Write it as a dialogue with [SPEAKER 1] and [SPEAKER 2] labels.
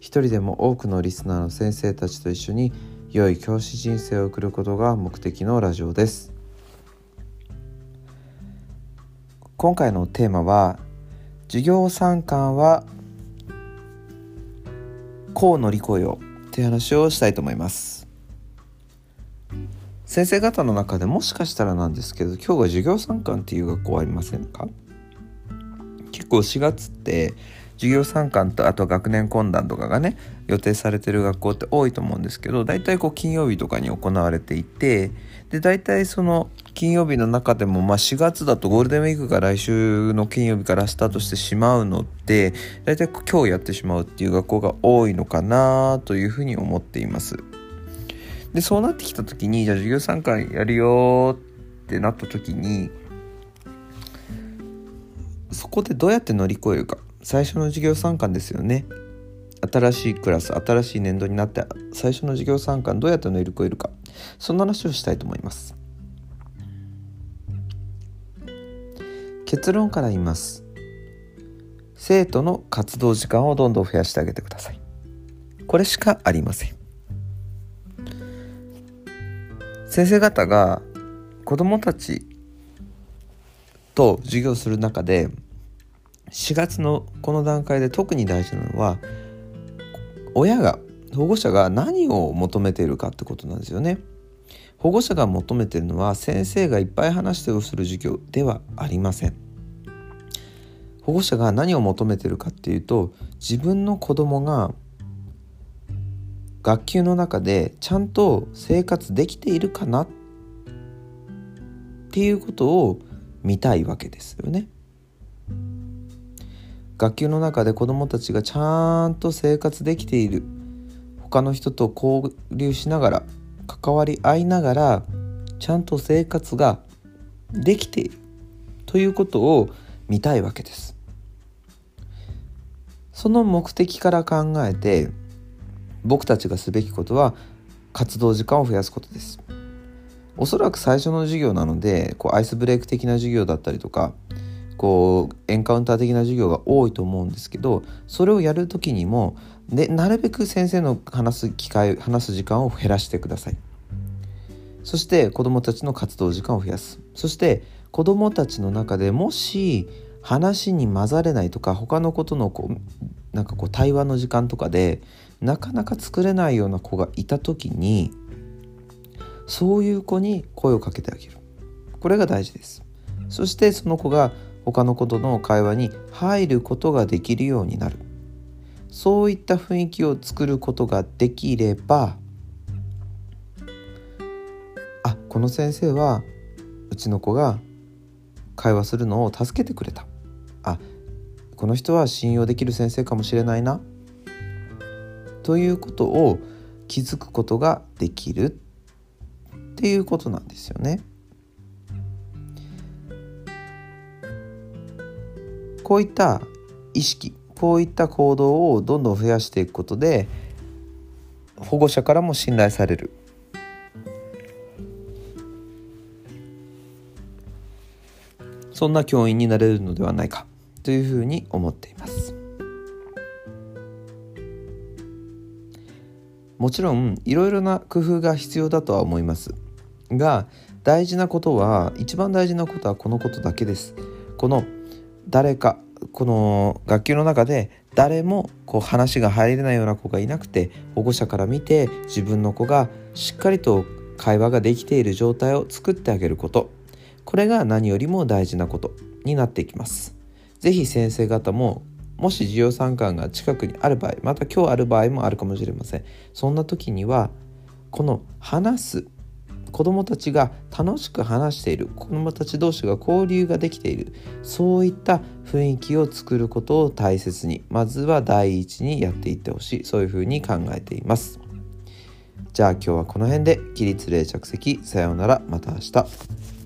[SPEAKER 1] 一人でも多くのリスナーの先生たちと一緒に良い教師人生を送ることが目的のラジオです。今回のテーマは授業参観はこう乗り越えようって話をしたいと思います。先生方の中でもしかしたらなんですけど今日は授業参観っていう学校ありませんか？結構4月って授業参観とあと学年懇談とかがね予定されてる学校って多いと思うんですけど大体こう金曜日とかに行われていてで大体その金曜日の中でもまあ4月だとゴールデンウィークが来週の金曜日からスタートしてしまうので大体今日やってしまうっていう学校が多いのかなというふうに思っています。でそうなってきた時にじゃあ授業参観やるよってなった時にそこでどうやって乗り越えるか最初の授業参観ですよね。新しいクラス新しい年度になって最初の授業参観どうやって乗り越えるか。そんな話をしたいと思います。結論から言います。生徒の活動時間をどんどん増やしてあげてください。これしかありません。先生方が子どもたちと授業する中で4月のこの段階で特に大事なのは親が保護者が何を求めているかってことなんですよね。保護者が求めているのは先生がいっぱい話してをする授業ではありません。保護者が何を求めているかっていうと自分の子供が学級の中でちゃんと生活できているかなっていうことを見たいわけですよね。学級の中で子どもたちがちゃんと生活できている。他の人と交流しながら関わり合いながらちゃんと生活ができているということを見たいわけです。その目的から考えて僕たちがすべきことは活動時間を増やすことです。おそらく最初の授業なのでこうアイスブレイク的な授業だったりとかこうエンカウンター的な授業が多いと思うんですけどそれをやる時にもでなるべく先生の話す機会話す時間を減らしてください。そして子どもたちの活動時間を増やす。そして子どもたちの中でもし話に混ざれないとか他のことのこうなんかこう対話の時間とかでなかなか作れないような子がいた時にそういう子に声をかけてあげる。これが大事です。そしてその子が他のことの会話に入ることができるようになる。そういった雰囲気を作ることができればあこの先生はうちの子が会話するのを助けてくれた。あこの人は信用できる先生かもしれないな。ということを気づくことができるっていうことなんですよね。こういった意識こういった行動をどんどん増やしていくことで保護者からも信頼される。そんな教員になれるのではないかというふうに思っています。もちろんいろいろな工夫が必要だとは思います。が大事なことは一番大事なことはこのことだけです。この誰かこの学級の中で誰もこう話が入れないような子がいなくて保護者から見て自分の子がしっかりと会話ができている状態を作ってあげること。これが何よりも大事なことになっていきます。是非先生方ももし授業参観が近くにある場合また今日ある場合もあるかもしれません。そんな時にはこの話す子どもたちが楽しく話している。子どもたち同士が交流ができている。そういった雰囲気を作ることを大切に。まずは第一にやっていってほしい。そういうふうに考えています。じゃあ今日はこの辺で。起立例着席。さようなら。また明日。